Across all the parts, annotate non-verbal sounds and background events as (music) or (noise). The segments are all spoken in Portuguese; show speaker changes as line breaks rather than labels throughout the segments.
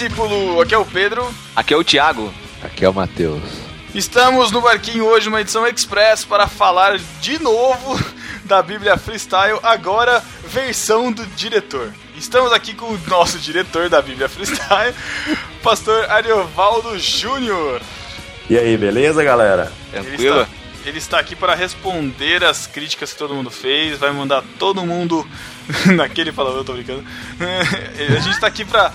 discípulo! Aqui é o Pedro.
Aqui é o Thiago.
Aqui é o Matheus.
Estamos no barquinho hoje, uma edição express para falar de novo (laughs) da Bíblia Freestyle, agora versão do diretor. Estamos aqui com o nosso diretor da Bíblia Freestyle, (laughs) pastor Ariovaldo Júnior.
E aí, beleza, galera?
Tranquilo? Ele está, ele está aqui para responder as críticas que todo mundo fez, vai mandar todo mundo (laughs) naquele palavrão, tô brincando. A gente está aqui para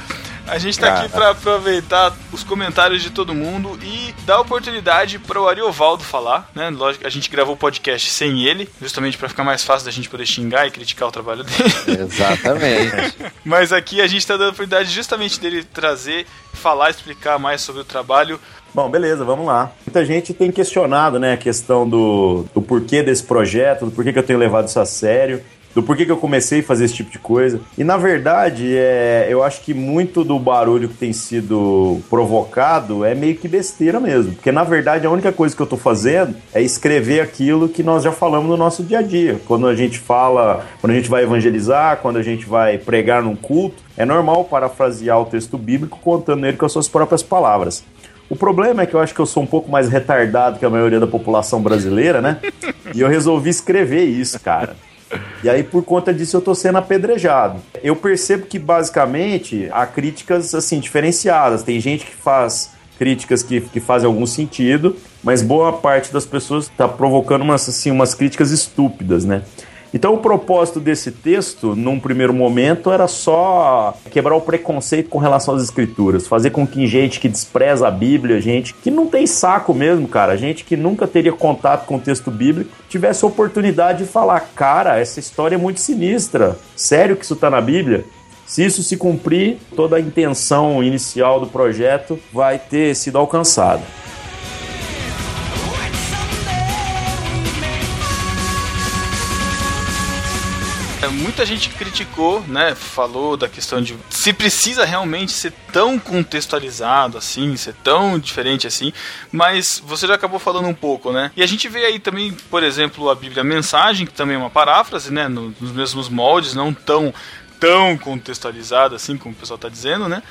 a gente tá aqui para aproveitar os comentários de todo mundo e dar oportunidade para o Ariovaldo falar, né? Lógico, a gente gravou o podcast sem ele, justamente para ficar mais fácil da gente poder xingar e criticar o trabalho dele.
Exatamente. (laughs)
Mas aqui a gente está dando a oportunidade justamente dele trazer, falar, explicar mais sobre o trabalho.
Bom, beleza, vamos lá. Muita gente tem questionado, né, a questão do, do porquê desse projeto, do porquê que eu tenho levado isso a sério do porquê que eu comecei a fazer esse tipo de coisa. E na verdade, é, eu acho que muito do barulho que tem sido provocado é meio que besteira mesmo. Porque na verdade a única coisa que eu tô fazendo é escrever aquilo que nós já falamos no nosso dia a dia. Quando a gente fala, quando a gente vai evangelizar, quando a gente vai pregar num culto, é normal parafrasear o texto bíblico contando ele com as suas próprias palavras. O problema é que eu acho que eu sou um pouco mais retardado que a maioria da população brasileira, né? E eu resolvi escrever isso, cara. E aí, por conta disso, eu tô sendo apedrejado. Eu percebo que, basicamente, há críticas, assim, diferenciadas. Tem gente que faz críticas que, que fazem algum sentido, mas boa parte das pessoas está provocando umas, assim, umas críticas estúpidas, né? Então, o propósito desse texto, num primeiro momento, era só quebrar o preconceito com relação às escrituras, fazer com que gente que despreza a Bíblia, gente que não tem saco mesmo, cara, gente que nunca teria contato com o texto bíblico, tivesse a oportunidade de falar: cara, essa história é muito sinistra, sério que isso está na Bíblia? Se isso se cumprir, toda a intenção inicial do projeto vai ter sido alcançada.
Muita gente criticou, né? Falou da questão de se precisa realmente ser tão contextualizado assim, ser tão diferente assim, mas você já acabou falando um pouco, né? E a gente vê aí também, por exemplo, a Bíblia Mensagem, que também é uma paráfrase, né? Nos mesmos moldes, não tão tão contextualizada assim como o pessoal está dizendo, né?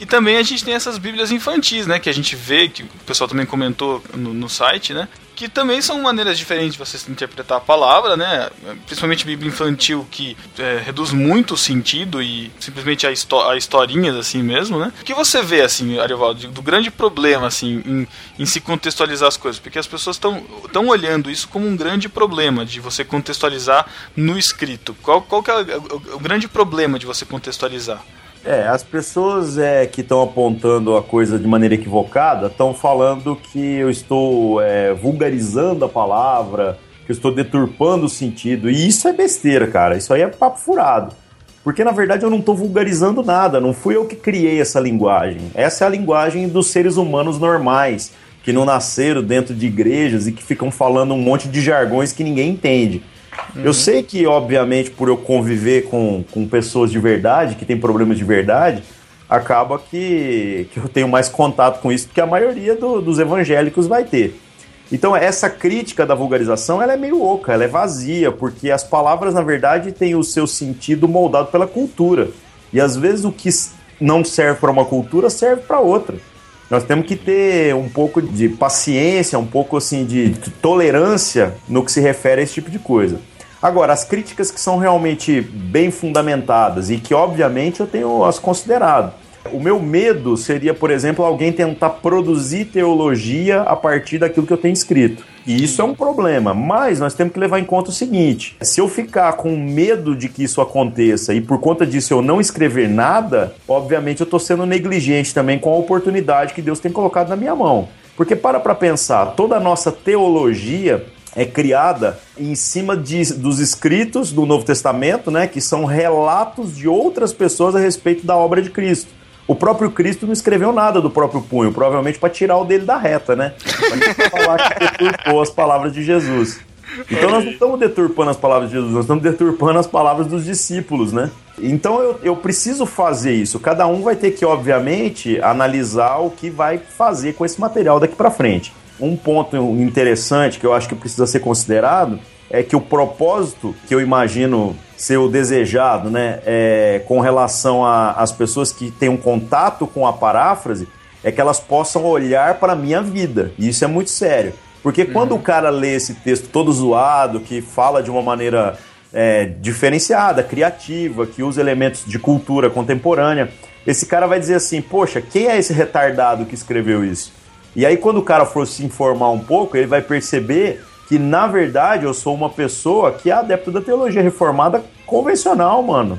E também a gente tem essas bíblias infantis, né? Que a gente vê, que o pessoal também comentou no, no site, né? Que também são maneiras diferentes de você interpretar a palavra, né? Principalmente bíblia infantil, que é, reduz muito o sentido e simplesmente a, a historinhas, assim mesmo, né? O que você vê, assim, Ariovaldo, do grande problema, assim, em, em se contextualizar as coisas? Porque as pessoas estão olhando isso como um grande problema de você contextualizar no escrito. Qual, qual que é o, o grande problema de você contextualizar?
É, as pessoas é, que estão apontando a coisa de maneira equivocada estão falando que eu estou é, vulgarizando a palavra, que eu estou deturpando o sentido. E isso é besteira, cara. Isso aí é papo furado. Porque na verdade eu não estou vulgarizando nada, não fui eu que criei essa linguagem. Essa é a linguagem dos seres humanos normais, que não nasceram dentro de igrejas e que ficam falando um monte de jargões que ninguém entende. Uhum. Eu sei que, obviamente, por eu conviver com, com pessoas de verdade, que têm problemas de verdade, acaba que, que eu tenho mais contato com isso que a maioria do, dos evangélicos vai ter. Então, essa crítica da vulgarização ela é meio oca, ela é vazia, porque as palavras, na verdade, têm o seu sentido moldado pela cultura. E às vezes o que não serve para uma cultura serve para outra. Nós temos que ter um pouco de paciência, um pouco assim de tolerância no que se refere a esse tipo de coisa. Agora, as críticas que são realmente bem fundamentadas e que, obviamente, eu tenho as considerado. O meu medo seria, por exemplo, alguém tentar produzir teologia a partir daquilo que eu tenho escrito. E isso é um problema, mas nós temos que levar em conta o seguinte: se eu ficar com medo de que isso aconteça e por conta disso eu não escrever nada, obviamente eu estou sendo negligente também com a oportunidade que Deus tem colocado na minha mão. Porque para para pensar, toda a nossa teologia é criada em cima de, dos escritos do Novo Testamento, né, que são relatos de outras pessoas a respeito da obra de Cristo. O próprio Cristo não escreveu nada do próprio punho, provavelmente para tirar o dele da reta, né? Para falar que deturpou as palavras de Jesus. Então nós não estamos deturpando as palavras de Jesus, nós estamos deturpando as palavras dos discípulos, né? Então eu, eu preciso fazer isso. Cada um vai ter que, obviamente, analisar o que vai fazer com esse material daqui para frente. Um ponto interessante que eu acho que precisa ser considerado é que o propósito que eu imagino ser o desejado, né, é, com relação às pessoas que têm um contato com a paráfrase, é que elas possam olhar para a minha vida. E isso é muito sério. Porque quando uhum. o cara lê esse texto todo zoado, que fala de uma maneira é, diferenciada, criativa, que usa elementos de cultura contemporânea, esse cara vai dizer assim: Poxa, quem é esse retardado que escreveu isso? E aí, quando o cara for se informar um pouco, ele vai perceber que na verdade eu sou uma pessoa que é adepto da teologia reformada convencional, mano.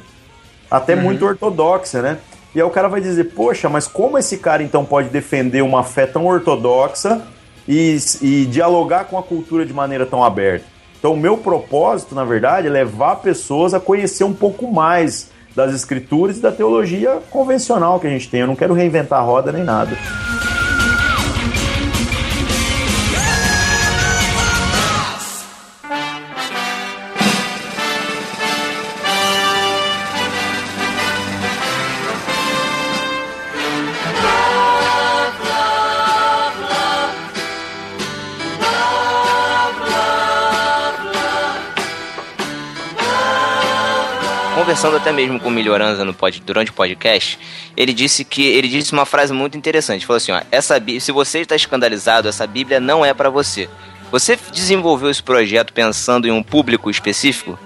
Até uhum. muito ortodoxa, né? E aí o cara vai dizer, poxa, mas como esse cara então pode defender uma fé tão ortodoxa e, e dialogar com a cultura de maneira tão aberta? Então, o meu propósito, na verdade, é levar pessoas a conhecer um pouco mais das escrituras e da teologia convencional que a gente tem. Eu não quero reinventar a roda nem nada.
Conversando até mesmo com o Melhoranza no pod, durante o podcast, ele disse que ele disse uma frase muito interessante. Falou assim: ó, essa se você está escandalizado, essa Bíblia não é para você. Você desenvolveu esse projeto pensando em um público específico?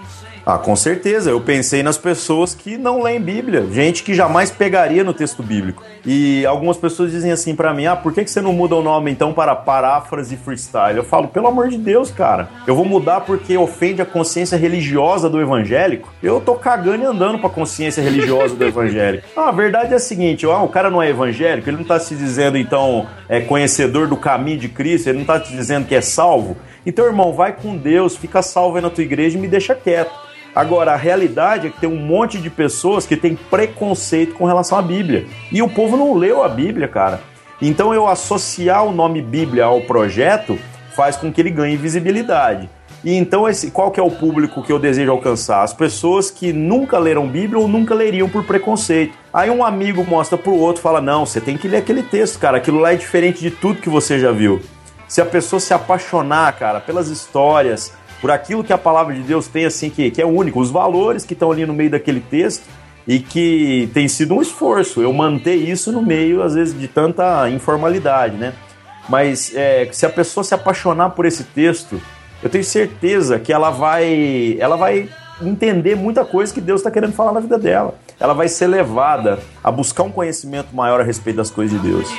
Ah, com certeza. Eu pensei nas pessoas que não leem Bíblia, gente que jamais pegaria no texto bíblico. E algumas pessoas dizem assim para mim: ah, por que você não muda o nome então para paráfrase freestyle? Eu falo, pelo amor de Deus, cara, eu vou mudar porque ofende a consciência religiosa do evangélico? Eu tô cagando e andando pra consciência religiosa do evangélico. (laughs) Ah, a verdade é a seguinte: ah, o cara não é evangélico, ele não tá se dizendo então é conhecedor do caminho de Cristo, ele não tá te dizendo que é salvo. Então, irmão, vai com Deus, fica salvo aí na tua igreja e me deixa quieto. Agora, a realidade é que tem um monte de pessoas que têm preconceito com relação à Bíblia. E o povo não leu a Bíblia, cara. Então, eu associar o nome Bíblia ao projeto faz com que ele ganhe visibilidade. E então, esse, qual que é o público que eu desejo alcançar? As pessoas que nunca leram Bíblia ou nunca leriam por preconceito. Aí um amigo mostra pro outro, fala, não, você tem que ler aquele texto, cara, aquilo lá é diferente de tudo que você já viu. Se a pessoa se apaixonar, cara, pelas histórias, por aquilo que a palavra de Deus tem, assim, que, que é único, os valores que estão ali no meio daquele texto e que tem sido um esforço eu manter isso no meio, às vezes, de tanta informalidade, né? Mas é, se a pessoa se apaixonar por esse texto, eu tenho certeza que ela vai, ela vai entender muita coisa que Deus está querendo falar na vida dela. Ela vai ser levada a buscar um conhecimento maior a respeito das coisas de Deus.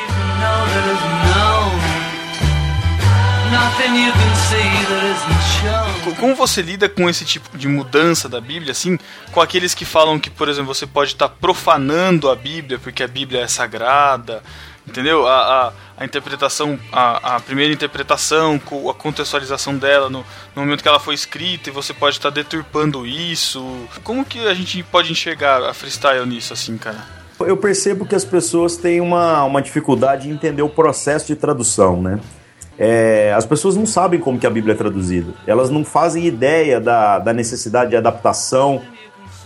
Como você lida com esse tipo de mudança da Bíblia, assim, com aqueles que falam que, por exemplo, você pode estar profanando a Bíblia porque a Bíblia é sagrada, entendeu? A, a, a interpretação, a, a, primeira interpretação, a contextualização dela no, no, momento que ela foi escrita e você pode estar deturpando isso. Como que a gente pode enxergar a freestyle nisso, assim, cara?
Eu percebo que as pessoas têm uma, uma dificuldade em entender o processo de tradução, né? É, as pessoas não sabem como que a Bíblia é traduzida. Elas não fazem ideia da, da necessidade de adaptação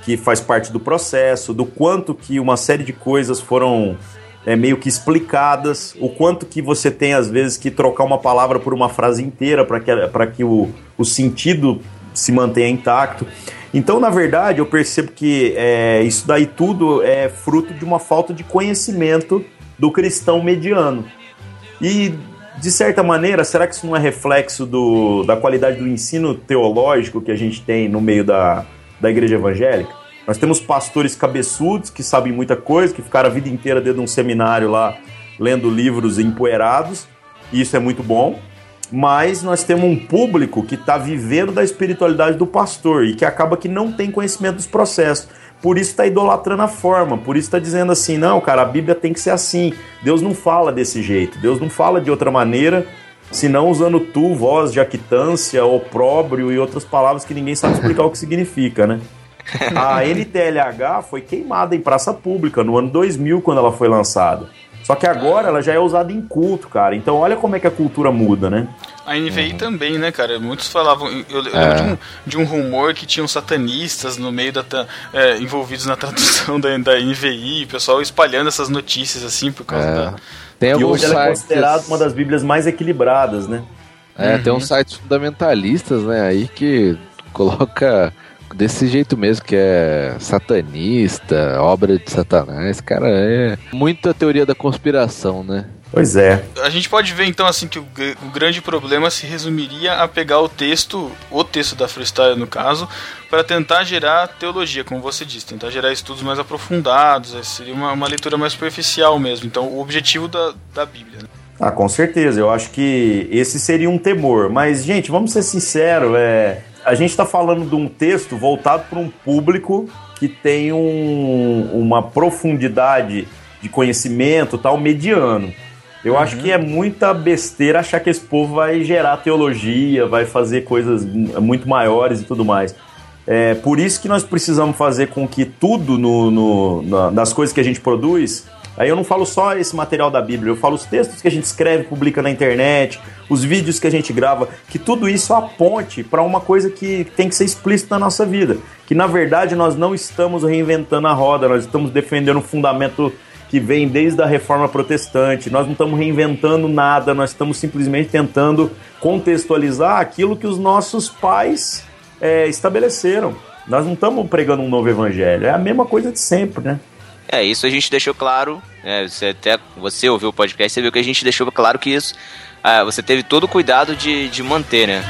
que faz parte do processo, do quanto que uma série de coisas foram é, meio que explicadas, o quanto que você tem às vezes que trocar uma palavra por uma frase inteira para que, que o, o sentido se mantenha intacto. Então, na verdade, eu percebo que é, isso daí tudo é fruto de uma falta de conhecimento do cristão mediano. E de certa maneira, será que isso não é reflexo do, da qualidade do ensino teológico que a gente tem no meio da, da igreja evangélica? Nós temos pastores cabeçudos que sabem muita coisa, que ficaram a vida inteira dentro de um seminário lá lendo livros empoeirados, e isso é muito bom. Mas nós temos um público que está vivendo da espiritualidade do pastor e que acaba que não tem conhecimento dos processos por isso está idolatrando a forma, por isso está dizendo assim: não, cara, a Bíblia tem que ser assim. Deus não fala desse jeito, Deus não fala de outra maneira, senão usando tu, voz, jactância, opróbrio e outras palavras que ninguém sabe explicar o que significa, né? A NTLH foi queimada em praça pública no ano 2000, quando ela foi lançada. Só que agora ela já é usada em culto, cara. Então olha como é que a cultura muda, né?
A NVI uhum. também, né, cara? Muitos falavam. Eu, eu é. lembro de um, de um, rumor que tinham satanistas no meio da. É, envolvidos na tradução (laughs) da, da NVI, o pessoal espalhando essas notícias assim por causa é. da.
Tem e hoje ela é considerada uma das Bíblias mais equilibradas, né?
É,
Uhum.
tem uns sites fundamentalistas, né, aí que coloca desse jeito mesmo, que é satanista, obra de satanás. Cara, é muita teoria da conspiração, né?
Pois é.
A gente pode ver então assim que o, o grande problema se resumiria a pegar o texto, o texto da freestyle no caso, para tentar gerar teologia, como você disse, tentar gerar estudos mais aprofundados, seria uma, uma leitura mais superficial mesmo. Então, o objetivo da, da Bíblia. né?
Ah, com certeza. Eu acho que esse seria um temor. Mas, gente, vamos ser sinceros. É... A gente está falando de um texto voltado para um público que tem um- uma profundidade de conhecimento tal mediano. Eu acho que é muita besteira achar que esse povo vai gerar teologia, vai fazer coisas muito maiores e tudo mais. É por isso que nós precisamos fazer com que tudo no, no- na- das coisas que a gente produz. Aí eu não falo só esse material da Bíblia, eu falo os textos que a gente escreve, publica na internet, os vídeos que a gente grava, que tudo isso aponte para uma coisa que tem que ser explícita na nossa vida. Que na verdade nós não estamos reinventando a roda, nós estamos defendendo um fundamento que vem desde a reforma protestante. Nós não estamos reinventando nada, nós estamos simplesmente tentando contextualizar aquilo que os nossos pais é, estabeleceram. Nós não estamos pregando um novo evangelho, é a mesma coisa de sempre, né?
É, isso a gente deixou claro. né, você até você ouviu o podcast, você viu que a gente deixou claro que isso. ah, você teve todo o cuidado de, de manter, né?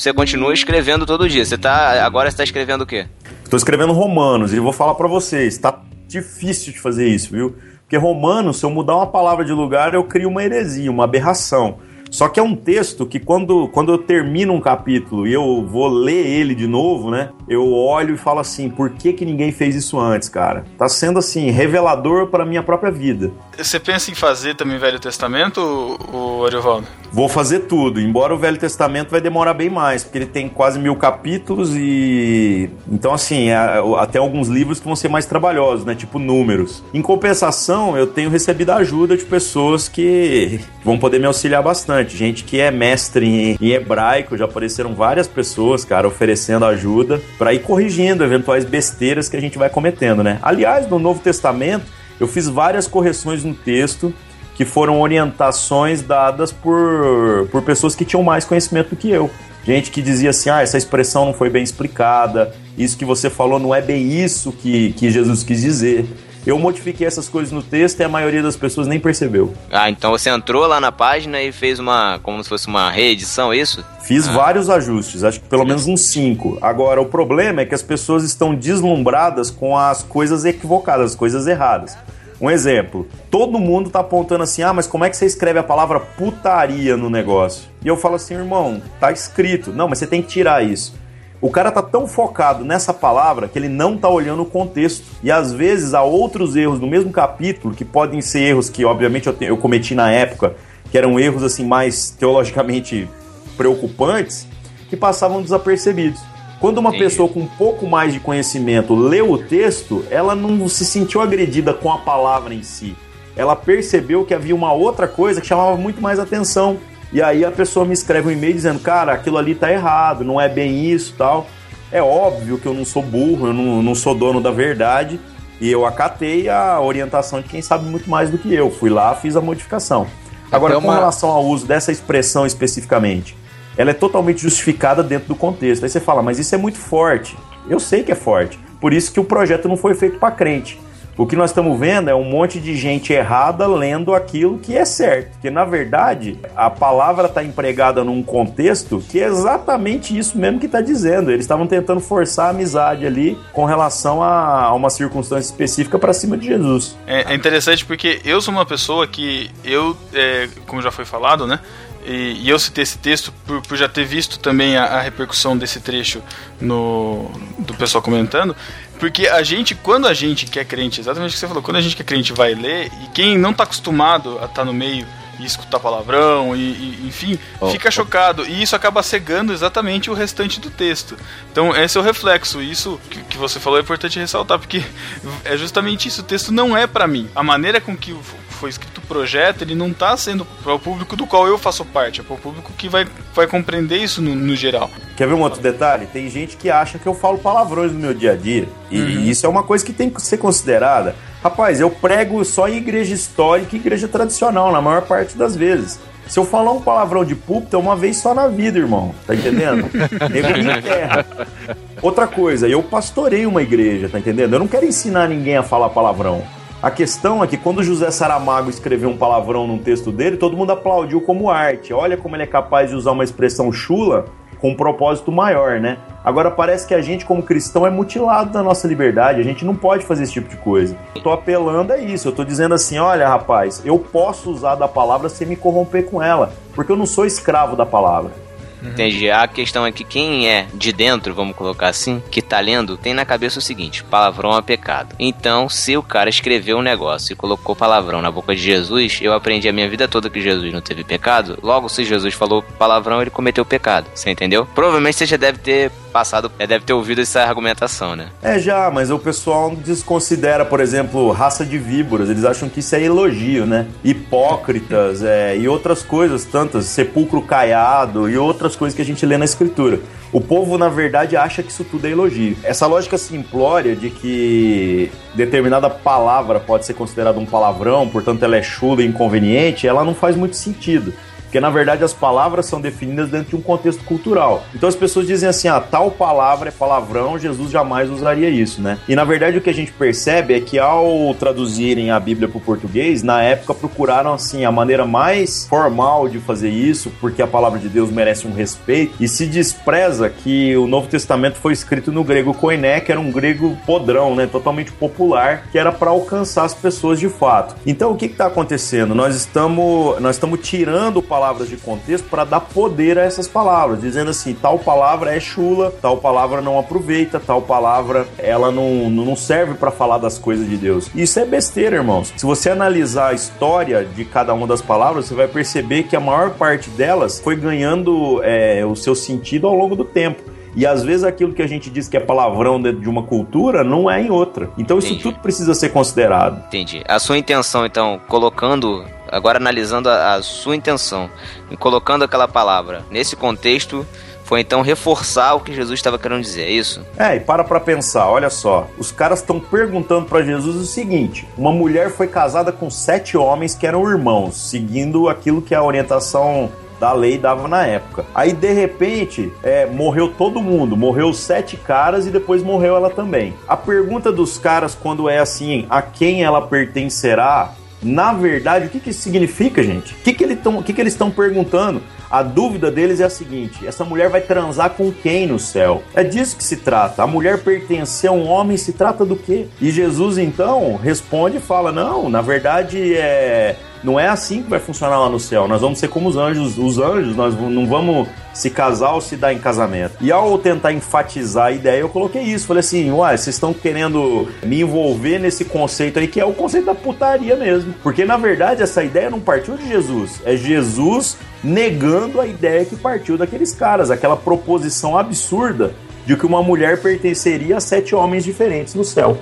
Você continua escrevendo todo dia. Você tá. Agora você tá escrevendo o quê?
Estou escrevendo Romanos e vou falar para vocês, tá difícil de fazer isso, viu? Porque Romanos, se eu mudar uma palavra de lugar, eu crio uma heresia, uma aberração. Só que é um texto que quando, quando eu termino um capítulo e eu vou ler ele de novo, né? Eu olho e falo assim, por que que ninguém fez isso antes, cara? Tá sendo assim revelador para minha própria vida.
Você pensa em fazer também Velho Testamento, o Ariovaldo?
Vou fazer tudo, embora o Velho Testamento vai demorar bem mais, porque ele tem quase mil capítulos e. Então, assim, é, até alguns livros que vão ser mais trabalhosos, né? Tipo números. Em compensação, eu tenho recebido ajuda de pessoas que vão poder me auxiliar bastante. Gente que é mestre em, em hebraico, já apareceram várias pessoas, cara, oferecendo ajuda para ir corrigindo eventuais besteiras que a gente vai cometendo, né? Aliás, no Novo Testamento, eu fiz várias correções no texto que foram orientações dadas por, por pessoas que tinham mais conhecimento do que eu. Gente que dizia assim: ah, essa expressão não foi bem explicada, isso que você falou não é bem isso que, que Jesus quis dizer. Eu modifiquei essas coisas no texto e a maioria das pessoas nem percebeu.
Ah, então você entrou lá na página e fez uma. como se fosse uma reedição, é isso?
Fiz vários ajustes, acho que pelo menos uns cinco. Agora, o problema é que as pessoas estão deslumbradas com as coisas equivocadas, as coisas erradas. Um exemplo, todo mundo tá apontando assim: ah, mas como é que você escreve a palavra putaria no negócio? E eu falo assim, irmão, tá escrito. Não, mas você tem que tirar isso. O cara tá tão focado nessa palavra que ele não tá olhando o contexto. E às vezes há outros erros no mesmo capítulo, que podem ser erros que, obviamente, eu, te- eu cometi na época, que eram erros assim mais teologicamente preocupantes, que passavam desapercebidos. Quando uma
Entendi.
pessoa com um pouco mais de conhecimento leu o texto, ela não se sentiu agredida com a palavra em si. Ela percebeu que havia uma outra coisa que chamava muito mais atenção. E aí a pessoa me escreve um e-mail dizendo: Cara, aquilo ali tá errado, não é bem isso tal. É óbvio que eu não sou burro, eu não, não sou dono da verdade. E eu acatei a orientação de quem sabe muito mais do que eu. Fui lá, fiz a modificação. Agora,
Até
com
uma-
relação ao uso dessa expressão especificamente, ela é totalmente justificada dentro do contexto. Aí você fala, mas isso é muito forte. Eu sei que é forte. Por isso que o projeto não foi feito para crente. O que nós estamos vendo é um monte de gente errada lendo aquilo que é certo. Porque, na verdade, a palavra está empregada num contexto que é exatamente isso mesmo que está dizendo. Eles estavam tentando forçar a amizade ali com relação a, uma circunstância específica para cima de Jesus.
É, é interessante porque eu sou uma pessoa que eu, é, como já foi falado, né? E, e eu citei esse texto por, por já ter visto também a, a repercussão desse trecho no do pessoal comentando. Porque a gente, quando a gente que é crente, exatamente o que você falou, quando a gente que é crente vai ler, e quem não tá acostumado a estar no meio e escutar palavrão, e, e, enfim,
Oh,
fica chocado. E isso acaba cegando exatamente o restante do texto. Então, esse é o reflexo. Isso que, que você falou é importante ressaltar, porque é justamente isso. O texto não é pra mim. A maneira com que o- foi escrito o projeto, ele não está sendo para o público do qual eu faço parte, é para o público que vai, vai compreender isso no, no, geral.
Quer ver um outro detalhe? Tem gente que acha que eu falo palavrões no meu dia a dia. E, uhum. isso é uma coisa que tem que ser considerada. Rapaz, eu prego só em igreja histórica e igreja tradicional, na maior parte das vezes. Se eu falar um palavrão de púlpito, é uma vez só na vida, irmão. Tá entendendo? (laughs) Nego me enterra. Outra coisa, eu pastorei uma igreja, tá entendendo? Eu não quero ensinar ninguém a falar palavrão. A questão é que quando José Saramago escreveu um palavrão num texto dele, todo mundo aplaudiu como arte. Olha como ele é capaz de usar uma expressão chula com um propósito maior, né? Agora parece que a gente, como cristão, é mutilado da nossa liberdade, a gente não pode fazer esse tipo de coisa. Eu tô apelando a isso, eu tô dizendo assim: olha, rapaz, eu posso usar da palavra sem me corromper com ela, porque eu não sou escravo da palavra.
Entendi. A questão é que quem é de dentro, vamos colocar assim, que tá lendo, tem na cabeça o seguinte: palavrão é pecado. Então, se o cara escreveu um negócio e colocou palavrão na boca de Jesus, eu aprendi a minha vida toda que Jesus não teve pecado. Logo, se Jesus falou palavrão, ele cometeu pecado. Você entendeu? Provavelmente você já deve ter passado, é, deve ter ouvido essa argumentação, né?
É, já, mas o pessoal desconsidera, por exemplo, raça de víboras. Eles acham que isso é elogio, né? Hipócritas é, e outras coisas, tantas, sepulcro caiado e outras coisas que a gente lê na escritura. O povo, na verdade, acha que isso tudo é elogio. Essa lógica simplória de que determinada palavra pode ser considerada um palavrão, portanto ela é chula e inconveniente, ela não faz muito sentido. Porque na verdade as palavras são definidas dentro de um contexto cultural. Então as pessoas dizem assim: ah, tal palavra é palavrão, Jesus jamais usaria isso, né? E na verdade o que a gente percebe é que ao traduzirem a Bíblia para o português, na época procuraram assim a maneira mais formal de fazer isso, porque a palavra de Deus merece um respeito, e se despreza que o Novo Testamento foi escrito no grego koiné, que era um grego podrão, né? Totalmente popular, que era para alcançar as pessoas de fato. Então o que está acontecendo? Nós estamos, nós estamos tirando o palavras de contexto para dar poder a essas palavras, dizendo assim, tal palavra é chula, tal palavra não aproveita, tal palavra ela não, não serve para falar das coisas de Deus. Isso é besteira, irmãos. Se você analisar a história de cada uma das palavras, você vai perceber que a maior parte delas foi ganhando é, o seu sentido ao longo do tempo. E às vezes aquilo que a gente diz que é palavrão dentro de uma cultura não é em outra. Então isso Entendi. tudo precisa ser considerado.
Entendi. A sua intenção, então, colocando agora analisando a, a sua intenção e colocando aquela palavra nesse contexto, foi então reforçar o que Jesus estava querendo dizer, é isso?
É, e para pra pensar, olha só, os caras estão perguntando para Jesus o seguinte: uma mulher foi casada com sete homens que eram irmãos, seguindo aquilo que a orientação da lei dava na época. Aí de repente é, morreu todo mundo, morreu sete caras e depois morreu ela também. A pergunta dos caras quando é assim, a quem ela pertencerá? Na verdade, o que, que isso significa, gente? O que, que, ele tão, que, que eles estão perguntando? A dúvida deles é a seguinte: essa mulher vai transar com quem no céu? É disso que se trata. A mulher pertencer a um homem se trata do quê? E Jesus então responde e fala: não, na verdade é não é assim que vai funcionar lá no céu. Nós vamos ser como os anjos. Os anjos, nós não vamos se casar ou se dar em casamento. E ao tentar enfatizar a ideia, eu coloquei isso. Falei assim, uai, vocês estão querendo me envolver nesse conceito aí, que é o conceito da putaria mesmo. Porque, na verdade, essa ideia não partiu de Jesus. É Jesus negando a ideia que partiu daqueles caras. Aquela proposição absurda de que uma mulher pertenceria a sete homens diferentes no céu.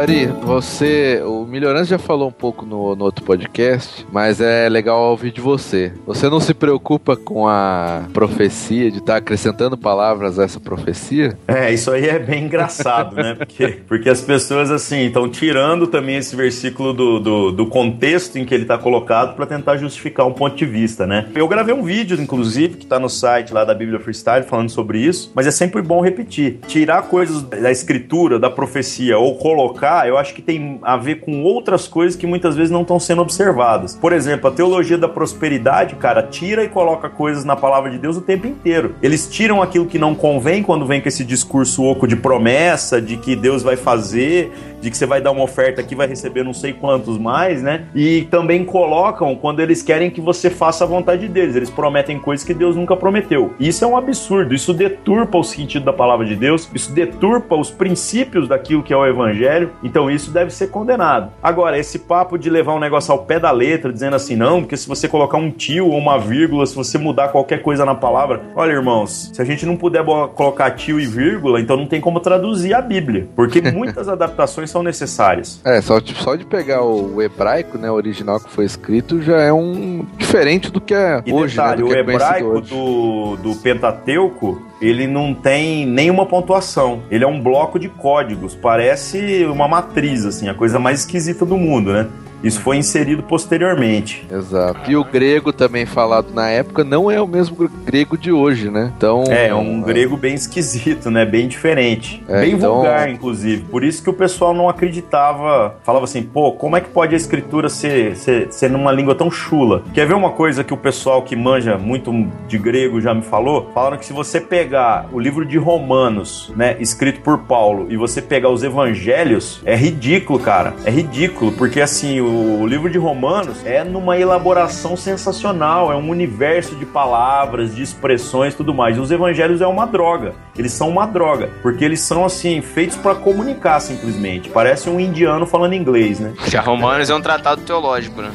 Ari, você, o Melhorança já falou um pouco no, no outro podcast, mas é legal ouvir de você. Você não se preocupa com a profecia, de estar tá acrescentando palavras a essa profecia?
É, isso aí é bem engraçado, né? (laughs) Porque, porque as pessoas, assim, estão tirando também esse versículo do, do, do contexto em que ele está colocado para tentar justificar um ponto de vista, né? Eu gravei um vídeo, inclusive, que está no site lá da Bíblia Freestyle falando sobre isso, mas é sempre bom repetir. Tirar coisas da escritura, da profecia ou colocar eu acho que tem a ver com outras coisas que muitas vezes não estão sendo observadas. Por exemplo, a teologia da prosperidade, cara, tira e coloca coisas na palavra de Deus o tempo inteiro. Eles tiram aquilo que não convém quando vem com esse discurso oco de promessa, de que Deus vai fazer, de que você vai dar uma oferta aqui, vai receber não sei quantos mais, né? E também colocam quando eles querem que você faça a vontade deles. Eles prometem coisas que Deus nunca prometeu. Isso é um absurdo. Isso deturpa o sentido da palavra de Deus. Isso deturpa os princípios daquilo que é o evangelho. Então isso deve ser condenado. Agora, esse papo de levar um negócio ao pé da letra, dizendo assim, não, porque se você colocar um tio ou uma vírgula, se você mudar qualquer coisa na palavra, olha, irmãos, se a gente não puder colocar tio e vírgula, então não tem como traduzir a Bíblia, porque (laughs) muitas adaptações são necessárias.
É, só, só de pegar o hebraico, né, o original que foi escrito, já é um diferente do que é
e
hoje,
detalhe,
né,
o
é
hebraico do, do Pentateuco, ele não tem nenhuma pontuação. Ele é um bloco de códigos, parece uma matriz, assim, a coisa mais esquisita do mundo, né? Isso foi inserido posteriormente.
Exato. E o grego também falado na época não é o mesmo grego de hoje, né? Então
é, é um grego bem esquisito, né? Bem diferente, é, bem então... vulgar, inclusive. Por isso que o pessoal não acreditava, falava assim, pô, como é que pode a escritura ser, ser, ser numa língua tão chula? Quer ver uma coisa que o pessoal que manja muito de grego já me falou? Falaram que se você pegar o livro de Romanos, né, escrito por Paulo, e você pegar os evangelhos, é ridículo, cara. É ridículo, porque assim, o o livro de Romanos é numa elaboração sensacional, é um universo de palavras, de expressões, tudo mais. E os evangelhos é uma droga. Eles são uma droga, porque eles são assim feitos para comunicar simplesmente. Parece um indiano falando inglês, né?
Já Romanos é um tratado teológico, né?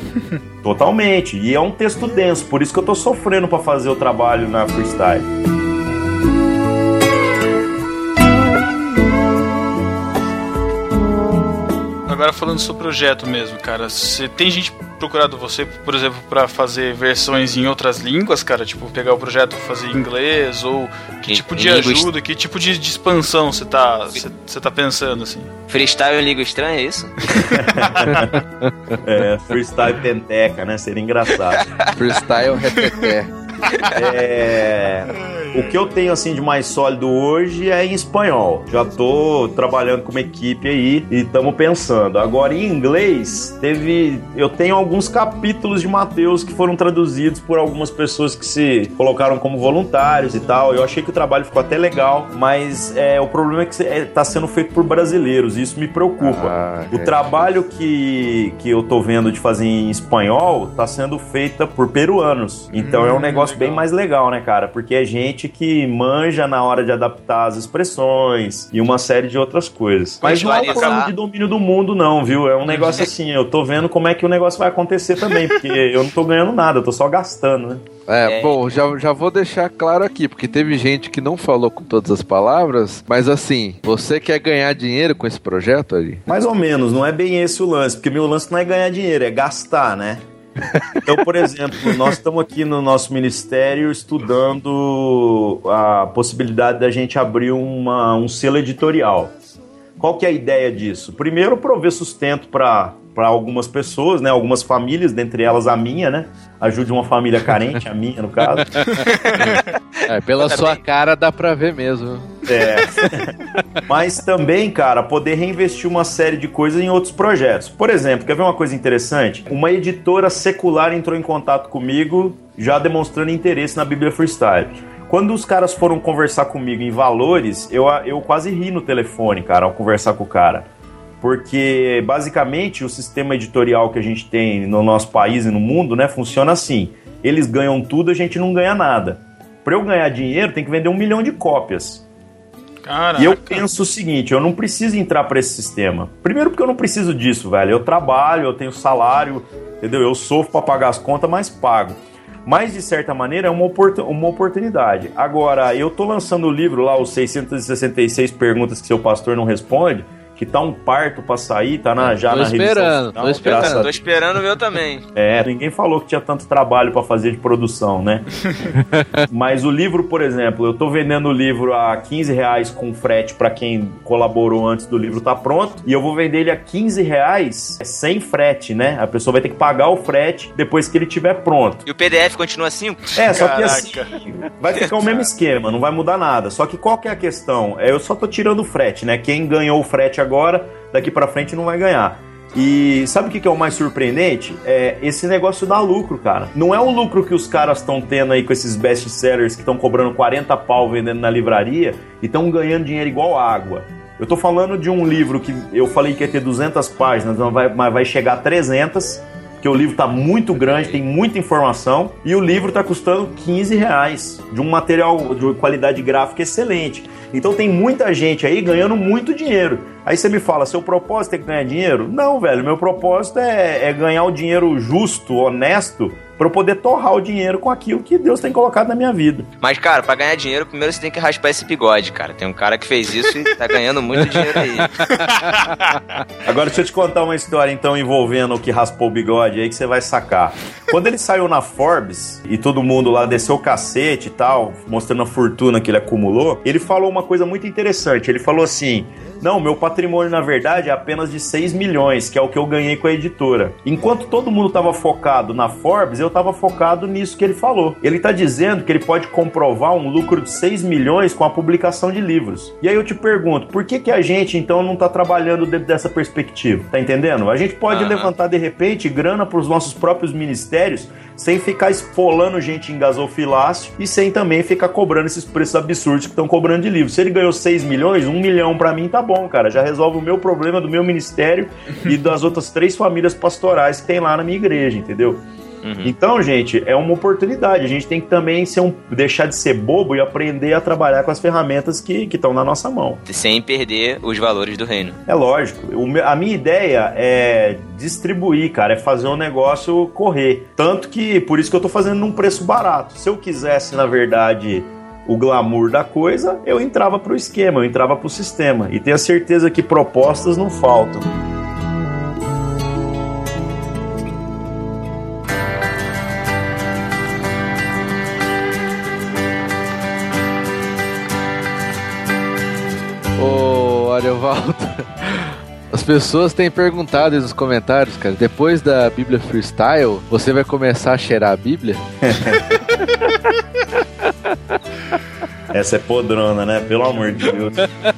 Totalmente. E é um texto denso, por isso que eu tô sofrendo para fazer o trabalho na freestyle.
Agora falando sobre o projeto mesmo, cara, você tem gente procurado você, por exemplo, para fazer versões em outras línguas, cara? Tipo, pegar o projeto e fazer em inglês? Ou que, tipo de ajuda, que tipo de, de expansão você tá, você tá pensando, assim?
Freestyle em língua estranha, é isso? (laughs)
é, freestyle penteca, né? Seria engraçado.
freestyle repeté.
É, o que eu tenho assim de mais sólido hoje é em espanhol. Já tô trabalhando com uma equipe aí e estamos pensando. Agora em inglês, teve eu tenho alguns capítulos de Mateus que foram traduzidos por algumas pessoas que se colocaram como voluntários e tal. Eu achei que o trabalho ficou até legal, mas é, o problema é que está é, sendo feito por brasileiros e isso me preocupa. Ah, o é. trabalho que, que eu tô vendo de fazer em espanhol está sendo feito por peruanos. Então hum, é um negócio legal. bem mais legal, né, cara? Porque é gente que manja na hora de adaptar as expressões e uma série de outras coisas. Mas não é um problema de domínio do mundo, não, viu? É um negócio assim, eu tô vendo como é que o negócio vai acontecer também, porque (laughs) eu não tô ganhando nada, eu tô só gastando, né?
É, é, bom, já, já vou deixar claro aqui, porque teve gente que não falou com todas as palavras, mas assim, você quer ganhar dinheiro com esse projeto ali?
Mais ou menos, não é bem esse o lance, porque meu lance não é ganhar dinheiro, é gastar, né? Então, por exemplo, nós estamos aqui no nosso ministério estudando a possibilidade da gente abrir uma, um selo editorial. Qual que é a ideia disso? Primeiro, prover sustento para algumas pessoas, né? Algumas famílias, dentre elas a minha, né? Ajude uma família carente, a minha, no caso. (laughs)
É, pela sua cara dá pra ver mesmo.
É. Mas também, cara, poder reinvestir uma série de coisas em outros projetos. Por exemplo, quer ver uma coisa interessante? Uma editora secular entrou em contato comigo, já demonstrando interesse na Bíblia Freestyle. Quando os caras foram conversar comigo em valores, eu, eu quase ri no telefone, cara, ao conversar com o cara porque basicamente o sistema editorial que a gente tem no nosso país e no mundo, né, funciona assim: eles ganham tudo, a gente não ganha nada. Para eu ganhar dinheiro, tem que vender um milhão de cópias. Caraca. E eu penso o seguinte: eu não preciso entrar para esse sistema. Primeiro, porque eu não preciso disso, velho. Eu trabalho, eu tenho salário, entendeu? Eu sofro para pagar as contas, mas pago. Mas, de certa maneira, é uma, uma oportunidade. Agora, eu tô lançando o livro lá, os 666 perguntas que seu pastor não responde que tá um parto pra sair, tá na, já
tô
na
esperando, Tô esperando,
tô esperando o meu também.
É, ninguém falou que tinha tanto trabalho para fazer de produção, né? (laughs) Mas o livro, por exemplo, eu tô vendendo o livro a 15 reais com frete para quem colaborou antes do livro tá pronto, e eu vou vender ele a 15 reais sem frete, né? A pessoa vai ter que pagar o frete depois que ele tiver pronto.
E o PDF continua assim?
É, só Caraca. que assim, vai ficar o mesmo esquema, não vai mudar nada. Só que qual que é a questão? É, eu só tô tirando o frete, né? Quem ganhou o frete agora, daqui para frente não vai ganhar. E sabe o que é o mais surpreendente? É esse negócio dá lucro, cara. Não é o lucro que os caras estão tendo aí com esses best sellers que estão cobrando 40 pau vendendo na livraria e estão ganhando dinheiro igual água. Eu tô falando de um livro que eu falei que ia ter 200 páginas, mas vai, mas vai chegar a 300, porque o livro tá muito grande, tem muita informação, e o livro tá custando 15 reais, de um material de qualidade gráfica excelente. Então tem muita gente aí ganhando muito dinheiro. Aí você me fala, seu propósito é ganhar dinheiro? Não, velho, meu propósito é, é ganhar o dinheiro justo, honesto, para eu poder torrar o dinheiro com aquilo que Deus tem colocado na minha vida.
Mas, cara, para ganhar dinheiro, primeiro você tem que raspar esse bigode, cara. Tem um cara que fez isso e tá ganhando muito dinheiro aí. (laughs)
Agora deixa eu te contar uma história então envolvendo o que raspou o bigode aí que você vai sacar. Quando ele saiu na Forbes e todo mundo lá desceu o cacete e tal, mostrando a fortuna que ele acumulou, ele falou uma coisa muito interessante. Ele falou assim: não, meu patrimônio, na verdade, é apenas de 6 milhões, que é o que eu ganhei com a editora. Enquanto todo mundo estava focado na Forbes, eu estava focado nisso que ele falou. Ele está dizendo que ele pode comprovar um lucro de 6 milhões com a publicação de livros. E aí eu te pergunto, por que, que a gente então não está trabalhando dentro dessa perspectiva? Tá entendendo? A gente pode uhum. levantar de repente grana para os nossos próprios ministérios sem ficar espolando gente em gasofilácio e sem também ficar cobrando esses preços absurdos que estão cobrando de livro. Se ele ganhou 6 milhões, 1 milhão para mim tá bom, cara. Já resolve o meu problema do meu ministério e das outras três famílias pastorais que tem lá na minha igreja, entendeu? Uhum. Então, gente, é uma oportunidade. A gente tem que também ser um, deixar de ser bobo e aprender a trabalhar com as ferramentas que estão na nossa mão.
Sem perder os valores do reino.
É lógico. A minha ideia é distribuir, cara, é fazer um negócio correr. Tanto que, por isso que eu tô fazendo num preço barato. Se eu quisesse, na verdade, o glamour da coisa, eu entrava pro esquema, eu entrava pro sistema. E tenho a certeza que propostas não faltam.
Ariovaldo. As pessoas têm perguntado nos comentários, cara. Depois da Bíblia Freestyle, você vai começar a cheirar a Bíblia? (laughs)
Essa é podrona, né? Pelo amor de Deus.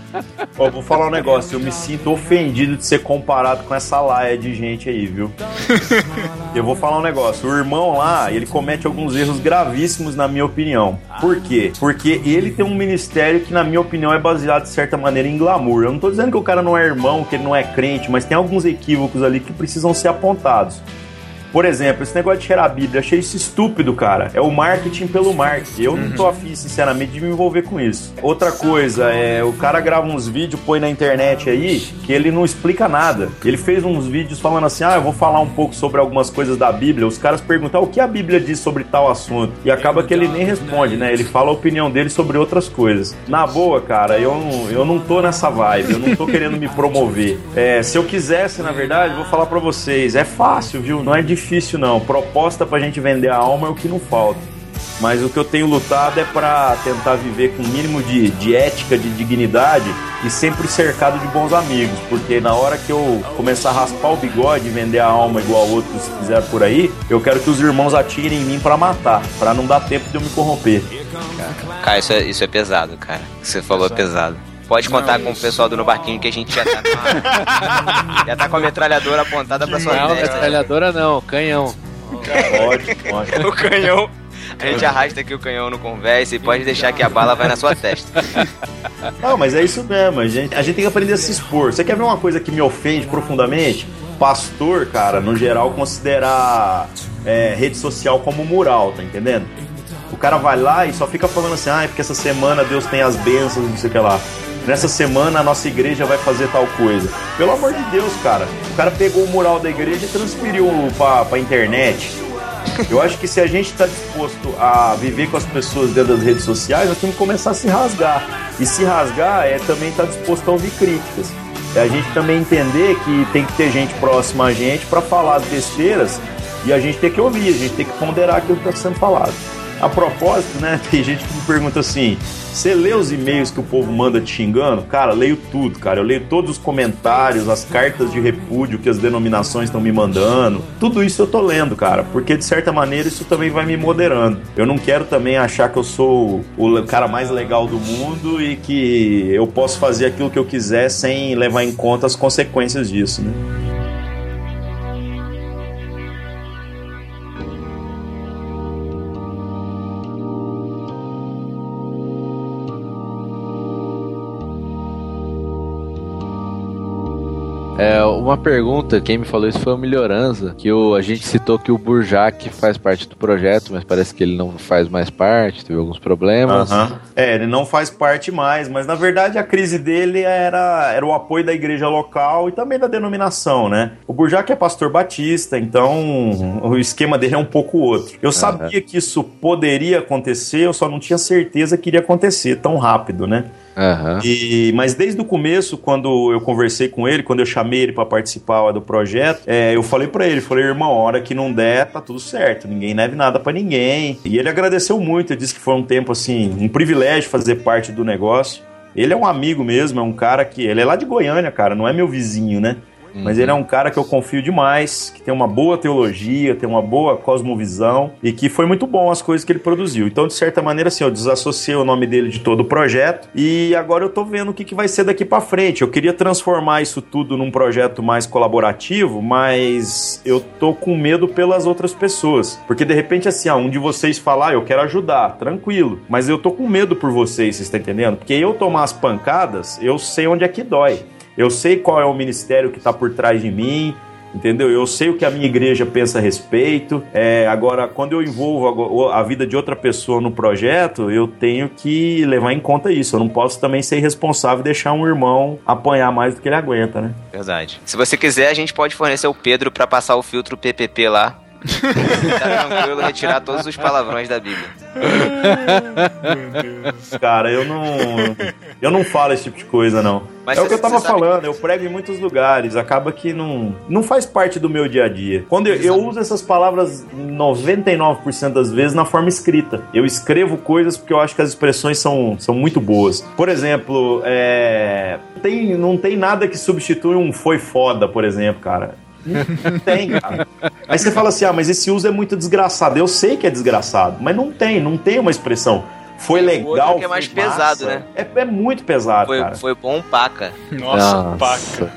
(laughs) Ó, vou falar um negócio, eu me sinto ofendido de ser comparado com essa laia de gente aí, viu? eu vou falar um negócio, o irmão lá, ele comete alguns erros gravíssimos na minha opinião. Por quê? Porque ele tem um ministério que, na minha opinião, é baseado de certa maneira em glamour. Eu não tô dizendo que o cara não é irmão, que ele não é crente, mas tem alguns equívocos ali que precisam ser apontados. Por exemplo, esse negócio de cheirar a Bíblia, achei isso estúpido, cara. É o marketing pelo marketing. Eu não tô uhum. afim, sinceramente, de me envolver com isso. Outra coisa, é o cara grava uns vídeos, põe na internet aí, que ele não explica nada. Ele fez uns vídeos falando assim: ah, eu vou falar um pouco sobre algumas coisas da Bíblia. Os caras perguntam ah, o que a Bíblia diz sobre tal assunto. E acaba que ele nem responde, né? Ele fala a opinião dele sobre outras coisas. Na boa, cara, eu não, eu não tô nessa vibe, eu não tô querendo me promover. É, se eu quisesse, na verdade, vou falar para vocês: é fácil, viu? Não é difícil difícil não. Proposta pra gente vender a alma é o que não falta. Mas o que eu tenho lutado é para tentar viver com o mínimo de, de ética, de dignidade e sempre cercado de bons amigos. Porque na hora que eu começar a raspar o bigode e vender a alma igual outros fizeram por aí, eu quero que os irmãos atirem em mim para matar, para não dar tempo de eu me corromper.
Cara, isso é, isso é pesado, cara. O que você falou é pesado. Pode contar não, com o pessoal do No Barquinho que a gente já tá com a, já tá com a metralhadora apontada pra sua
não, testa. Não, metralhadora não, canhão.
Pode, pode. (laughs) o canhão. A gente arrasta aqui o canhão no conversa e pode deixar que a bala vai na sua testa.
Não, mas é isso mesmo. A gente, a gente tem que aprender a se expor. Você quer ver uma coisa que me ofende profundamente? Pastor, cara, no geral, considerar é, rede social como mural, tá entendendo? O cara vai lá e só fica falando assim, ah, é porque essa semana Deus tem as bênçãos, não sei o que lá nessa semana a nossa igreja vai fazer tal coisa. Pelo amor de Deus, cara. O cara pegou o mural da igreja e transferiu pra, pra internet. Eu acho que se a gente está disposto a viver com as pessoas dentro das redes sociais, nós temos que começar a se rasgar. E se rasgar é também estar tá disposto a ouvir críticas. É a gente também entender que tem que ter gente próxima a gente para falar as besteiras e a gente tem que ouvir, a gente tem que ponderar aquilo que está sendo falado. A propósito, né, (laughs) tem gente que me pergunta assim: você lê os e-mails que o povo manda te xingando? Cara, leio tudo, cara. Eu leio todos os comentários, as cartas de repúdio que as denominações estão me mandando. Tudo isso eu tô lendo, cara, porque de certa maneira isso também vai me moderando. Eu não quero também achar que eu sou o cara mais legal do mundo e que eu posso fazer aquilo que eu quiser sem levar em conta as consequências disso, né?
Uma pergunta, quem me falou isso foi o Melhoranza, que o, a gente citou que o Burjac faz parte do projeto, mas parece que ele não faz mais parte, teve alguns problemas.
É, ele não faz parte mais, mas na verdade a crise dele era, era o apoio da igreja local e também da denominação, né? O Burjac é pastor batista, então o esquema dele é um pouco outro. Eu sabia que isso poderia acontecer, eu só não tinha certeza que iria acontecer tão rápido, né?
Uhum.
E, mas desde o começo, quando eu conversei com ele, quando eu chamei ele para participar do projeto, é, eu falei para ele, falei, irmão, hora que não der, tá tudo certo, ninguém deve nada para ninguém. E ele agradeceu muito, ele disse que foi um tempo assim, um privilégio fazer parte do negócio. Ele é um amigo mesmo, é um cara que. Ele é lá de Goiânia, cara, não é meu vizinho, né? Mas ele é um cara que eu confio demais, que tem uma boa teologia, tem uma boa cosmovisão e que foi muito bom as coisas que ele produziu. Então, de certa maneira, assim, eu desassociei o nome dele de todo o projeto e agora eu tô vendo o que, que vai ser daqui para frente. Eu queria transformar isso tudo num projeto mais colaborativo, mas eu tô com medo pelas outras pessoas. Porque de repente, assim, ah, um de vocês falar, ah, eu quero ajudar, tranquilo. Mas eu tô com medo por vocês, vocês estão entendendo? Porque eu tomar as pancadas, eu sei onde é que dói. Eu sei qual é o ministério que está por trás de mim, entendeu? Eu sei o que a minha igreja pensa a respeito. É, agora, quando eu envolvo a, vida de outra pessoa no projeto, eu tenho que levar em conta isso. Eu não posso também ser irresponsável e deixar um irmão apanhar mais do que ele aguenta, né?
Verdade. Se você quiser, a gente pode fornecer o Pedro para passar o filtro PPP lá tá tranquilo retirar todos os palavrões da Bíblia.
Cara, eu não. Eu não falo esse tipo de coisa, não. Mas é o que eu tava falando, que... eu prego em muitos lugares, acaba que não, não faz parte do meu dia a dia. Quando eu, eu uso essas palavras 99% das vezes na forma escrita. Eu escrevo coisas porque eu acho que as expressões são, são muito boas. Por exemplo, é, tem, não tem nada que substitui um foi foda, por exemplo, cara. Não (laughs) tem, cara. Aí você fala assim: ah, mas esse uso é muito desgraçado. Eu sei que é desgraçado, mas não tem, não tem uma expressão. Foi legal.
que é mais pesado, né?
É, é, muito pesado,
foi,
cara.
Foi bom paca.
Nossa, Nossa. paca.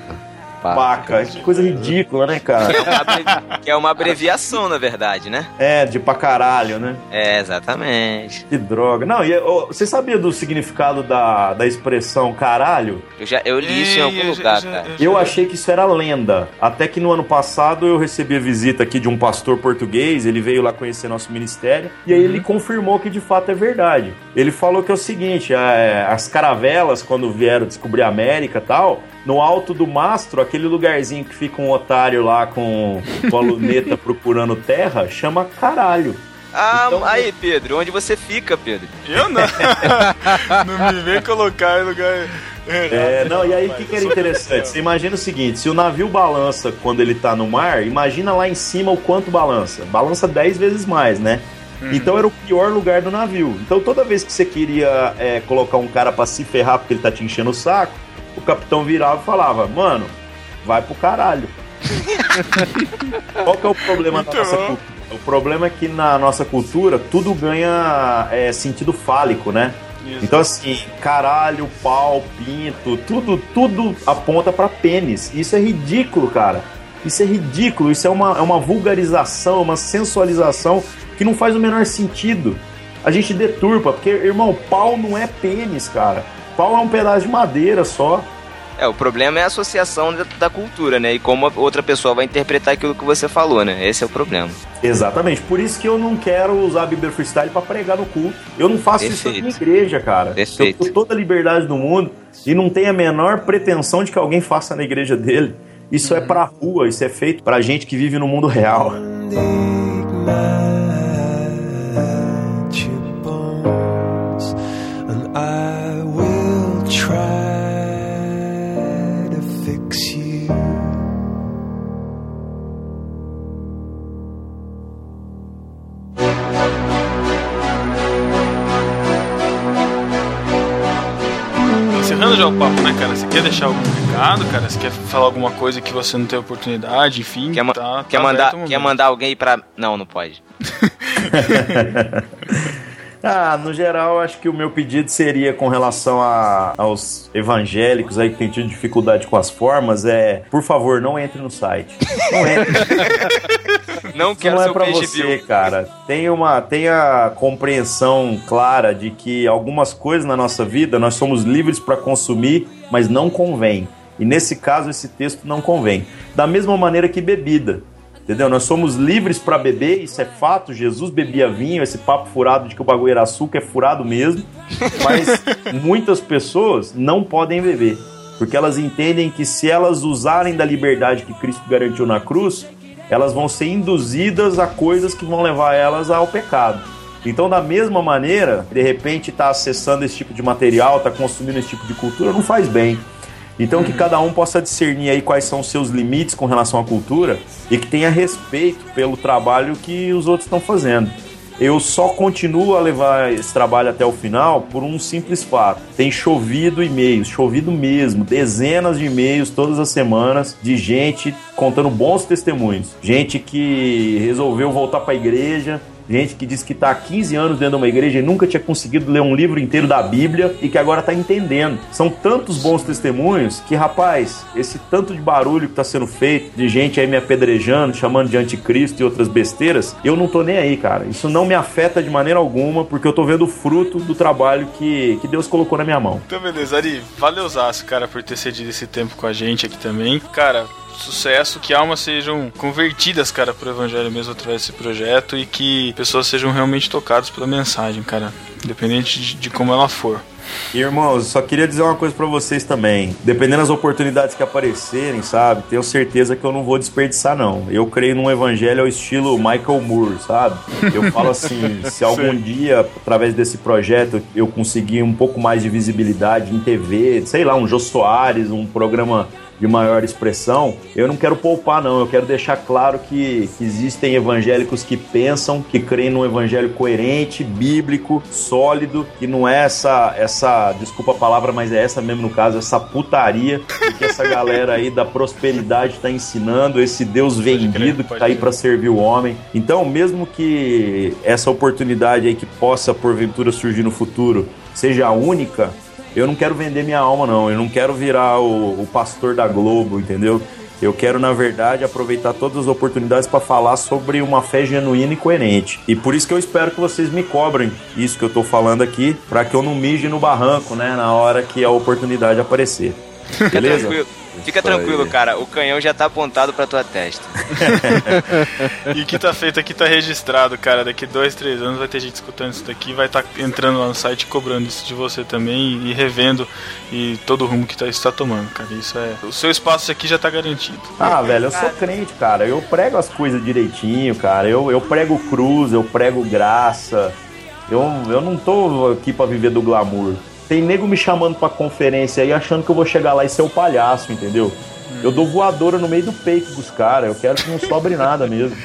Paca. Que coisa ridícula, né, cara?
Que é, uma, que é uma abreviação, na verdade, né?
É, de pra caralho, né?
É, exatamente.
Que droga. Não, e oh, você sabia do significado da, da expressão caralho?
Eu, já, eu li isso em algum lugar, já, cara.
Eu achei que isso era lenda. Até que no ano passado eu recebi a visita aqui de um pastor português, ele veio lá conhecer nosso ministério, e aí uhum. ele confirmou que de fato é verdade. Ele falou que é o seguinte, é, as caravelas, quando vieram descobrir a América e tal, no alto do mastro, aquele lugarzinho que fica um otário lá com, com a luneta (laughs) procurando terra, chama caralho.
Ah, então, aí, Pedro, onde você fica, Pedro?
Eu não. (laughs) não me vem colocar em lugar.
É, não, e aí o que, que era interessante? Você imagina o seguinte: se o navio balança quando ele tá no mar, imagina lá em cima o quanto balança. Balança 10 vezes mais, né? Uhum. Então era o pior lugar do navio. Então toda vez que você queria é, colocar um cara para se ferrar porque ele tá te enchendo o saco, o capitão virava e falava, mano, vai pro caralho. (laughs) Qual que é o problema da nossa cultura? O problema é que na nossa cultura tudo ganha é, sentido fálico, né? Isso. Então assim, caralho, pau, pinto, tudo, tudo aponta para pênis. Isso é ridículo, cara. Isso é ridículo, isso é uma, é uma vulgarização, uma sensualização que não faz o menor sentido. A gente deturpa, porque, irmão, pau não é pênis, cara pau é um pedaço de madeira só.
É, o problema é a associação da, cultura, né? E como a outra pessoa vai interpretar aquilo que você falou, né? Esse é o problema.
Exatamente. Por isso que eu não quero usar a Bíblia Freestyle para pregar no culto. Eu não faço Perfeito. isso na minha igreja, cara.
Perfeito.
Eu tenho toda a liberdade do mundo e não tenho a menor pretensão de que alguém faça na igreja dele. Isso é uhum. é pra rua, isso é feito pra gente que vive no mundo real.
encerrando já o papo, né, cara? Você quer deixar algum recado, cara? Você quer falar alguma coisa que você não tem oportunidade, enfim?
Quer, tá, quer tá mandar, quer mandar alguém pra. Não, não pode. (laughs)
Ah, no geral, acho que o meu pedido seria com relação a, aos evangélicos aí que têm tido dificuldade com as formas, é, por favor, não entre no site. Não entre. (laughs)
não quero
não
é
para você, cara. Tenha uma, tenha compreensão clara de que algumas coisas na nossa vida nós somos livres para consumir, mas não convém. E nesse caso, esse texto não convém. Da mesma maneira que bebida. Entendeu? Nós somos livres para beber, isso é fato. Jesus bebia vinho, esse papo furado de que o bagulho era açúcar é furado mesmo. Mas (laughs) muitas pessoas não podem beber, porque elas entendem que se elas usarem da liberdade que Cristo garantiu na cruz, elas vão ser induzidas a coisas que vão levar elas ao pecado. Então, da mesma maneira, de repente está acessando esse tipo de material, está consumindo esse tipo de cultura, não faz bem. Então, que cada um possa discernir aí quais são os seus limites com relação à cultura e que tenha respeito pelo trabalho que os outros estão fazendo. Eu só continuo a levar esse trabalho até o final por um simples fato. Tem chovido e-mails, chovido mesmo, dezenas de e-mails todas as semanas de gente contando bons testemunhos. Gente que resolveu voltar para a igreja, gente que diz que está há 15 anos dentro de uma igreja e nunca tinha conseguido ler um livro inteiro da Bíblia e que agora está entendendo. São tantos bons testemunhos que, rapaz, esse tanto de barulho que está sendo feito, de gente aí me apedrejando, chamando de anticristo e outras besteiras, eu não tô nem aí, cara. Isso não me afeta de maneira alguma, porque eu tô vendo o fruto do trabalho que, que Deus colocou na minha mão.
Então, beleza, Ari, valeu, cara, por ter cedido esse tempo com a gente aqui também. Cara, sucesso, que almas sejam convertidas, cara, pro evangelho mesmo através desse projeto e que pessoas sejam realmente tocadas pela mensagem, cara, independente de, de como ela for.
Irmãos, só queria dizer uma coisa para vocês também. Dependendo das oportunidades que aparecerem, sabe? Tenho certeza que eu não vou desperdiçar, não. Eu creio num evangelho ao estilo Michael Moore, sabe? Eu falo assim: (laughs) se algum dia, através desse projeto, eu conseguir um pouco mais de visibilidade em TV, sei lá, um Jô Soares, um programa de maior expressão, eu não quero poupar, não. Eu quero deixar claro que, existem evangélicos que pensam, que creem num evangelho coerente, bíblico, sólido, que não é essa, essa, desculpa a palavra, mas é essa mesmo no caso, essa putaria que essa galera aí da prosperidade está ensinando, esse Deus vendido que está aí para servir o homem. Então, mesmo que essa oportunidade aí que possa porventura surgir no futuro seja a única, eu não quero vender minha alma, não. Eu não quero virar o, o pastor da Globo, entendeu? Eu quero, na verdade, aproveitar todas as oportunidades para falar sobre uma fé genuína e coerente. E por isso que eu espero que vocês me cobrem isso que eu estou falando aqui, para que eu não mije no barranco, né, na hora que a oportunidade aparecer. (laughs) Beleza?
Fica tranquilo, cara. O canhão já tá apontado pra tua testa. (laughs)
e o que tá feito aqui tá registrado, cara. Daqui dois, três anos vai ter gente escutando isso daqui, vai estar tá entrando lá no site cobrando isso de você também e revendo e todo o rumo que tá, isso tá tomando, cara. Isso é. O seu espaço aqui já tá garantido.
Ah, velho, eu sou crente, cara. Eu prego as coisas direitinho, cara. Eu, eu prego cruz, eu prego graça. Eu, eu não tô aqui para viver do glamour. Tem nego me chamando pra conferência aí achando que eu vou chegar lá e ser o palhaço, entendeu? Hum. Eu dou voadora no meio do peito dos caras. Eu quero que não sobre nada mesmo.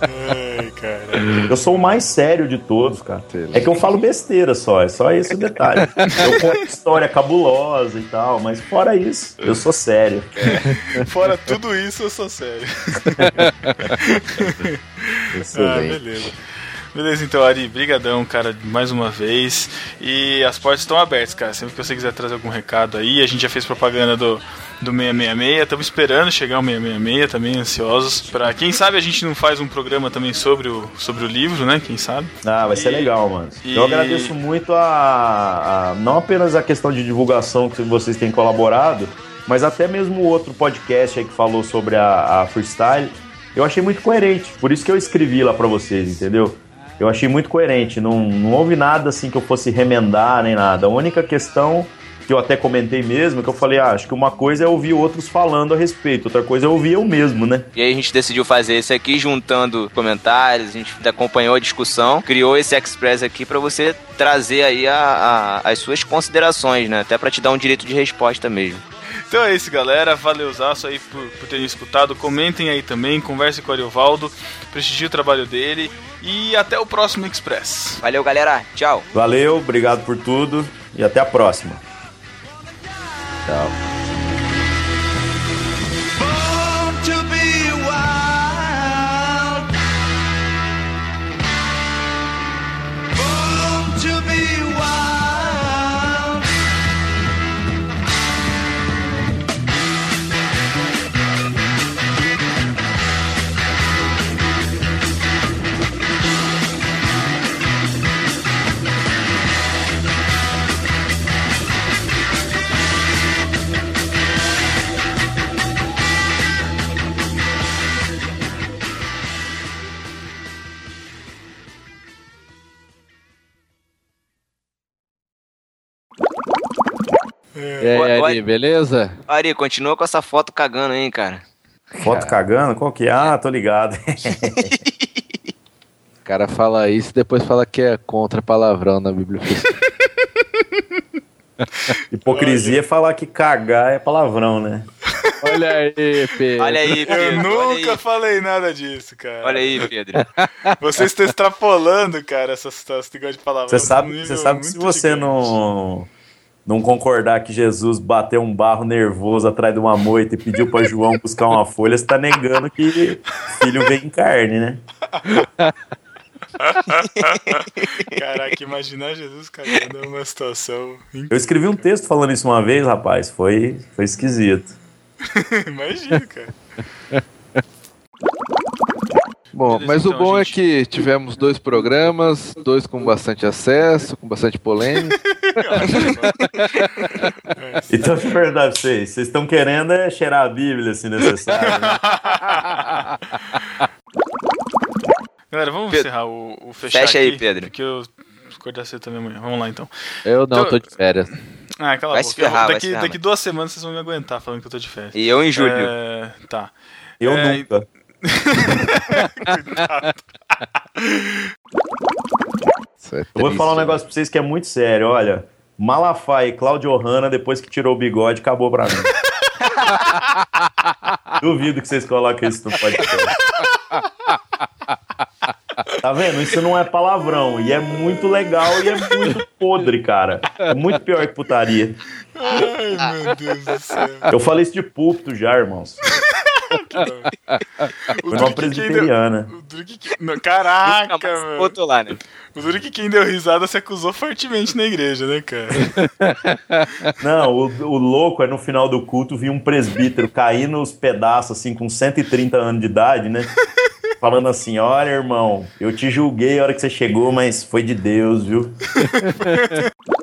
Ai, cara. Eu sou o mais sério de todos, cara. É que eu falo besteira só, é só esse o detalhe. Eu conto história cabulosa e tal, mas fora isso, eu sou sério.
É. Fora tudo isso, eu sou sério. (laughs) ah, beleza. Beleza, então, Ari, brigadão, cara, mais uma vez. E as portas estão abertas, cara. Sempre que você quiser trazer algum recado aí, a gente já fez propaganda do, do 666, estamos esperando chegar o 666, também ansiosos. Para quem sabe a gente não faz um programa também sobre o, sobre o livro, né? Quem sabe?
Ah, vai e, ser legal, mano. E... Eu agradeço muito a, a, não apenas a questão de divulgação que vocês têm colaborado, mas até mesmo o outro podcast aí que falou sobre a, a freestyle. Eu achei muito coerente, por isso que eu escrevi lá para vocês, entendeu? Eu achei muito coerente. Não, não houve nada assim que eu fosse remendar nem nada. A única questão que eu até comentei mesmo, que eu falei, ah, acho que uma coisa é ouvir outros falando a respeito, outra coisa é ouvir eu mesmo, né?
E aí a gente decidiu fazer esse aqui juntando comentários, a gente acompanhou a discussão, criou esse Express aqui para você trazer aí a, a, as suas considerações, né? Até para te dar um direito de resposta mesmo.
Então é isso, galera. Valeuzaço aí por, por terem escutado. Comentem aí também, conversem com o Ariovaldo, prestigie o trabalho dele. E até o próximo Express.
Valeu, galera. Tchau.
Valeu, obrigado por tudo e até a próxima. Tchau.
Ari, beleza?
Ari, continua com essa foto cagando aí, cara.
Foto cagando? Qual que é? Ah, tô ligado. (laughs)
O cara fala isso e depois fala que é contra palavrão na Bíblia. (laughs)
Hipocrisia é falar que cagar é palavrão, né?
Olha aí, Pedro.
Olha aí,
Eu
Pedro. olha
nunca
aí.
falei nada disso, cara.
Olha aí, Pedro. (laughs)
Vocês estão extrapolando, cara, essas negócio de palavras.
Você sabe, você sabe que se você
gigante.
não, não concordar que Jesus bateu um barro nervoso atrás de uma moita e pediu para João buscar uma folha, você tá negando que filho vem em carne, né? (laughs)
Caraca, imaginar Jesus cagando é uma situação.
Eu escrevi um texto falando isso uma vez, rapaz. Foi, foi esquisito. (laughs)
Imagina, cara. (laughs)
Bom,
Beleza,
mas o
então,
bom
gente.
é que tivemos dois programas, dois com bastante acesso, com bastante polêmica. (laughs)
Então, de verdade, pra vocês, vocês estão querendo é cheirar a Bíblia, se necessário, né? (laughs)
Galera, vamos
Pedro,
encerrar o, o fechar
fecha aí,
aqui,
Pedro.
Porque eu acordar cedo também amanhã. Vamos lá, então.
Eu não,
Então-
tô de férias.
Ah, cala
Vai
a
se
boca. Eu-
ferrar, vai
daqui,
se ferrar,
daqui duas semanas vocês vão me aguentar falando que eu tô de férias.
E eu em julho.
É, tá.
Eu
É,
nunca.
É
Eu vou falar um negócio pra vocês que é muito sério. Olha, Malafaia e Claudio Hanna, depois que tirou o bigode, acabou pra mim. (laughs) Duvido que vocês coloquem isso no podcast. Tá vendo? Isso não é palavrão. E é muito legal e é muito podre, cara. É muito pior que putaria.
Ai, meu Deus do céu.
Eu falei isso de púlpito já, irmãos.
O que quem deu...
presbiteriana.
O. Não, Caraca,
botou lá, né?
O que quem deu risada se acusou fortemente na igreja, né, cara? (laughs)
Não, o, o louco é no final do culto vir um presbítero cair nos pedaços, assim, com 130 anos de idade, né? Falando assim: Olha, irmão, eu te julguei a hora que você chegou, mas foi de Deus, viu? (laughs)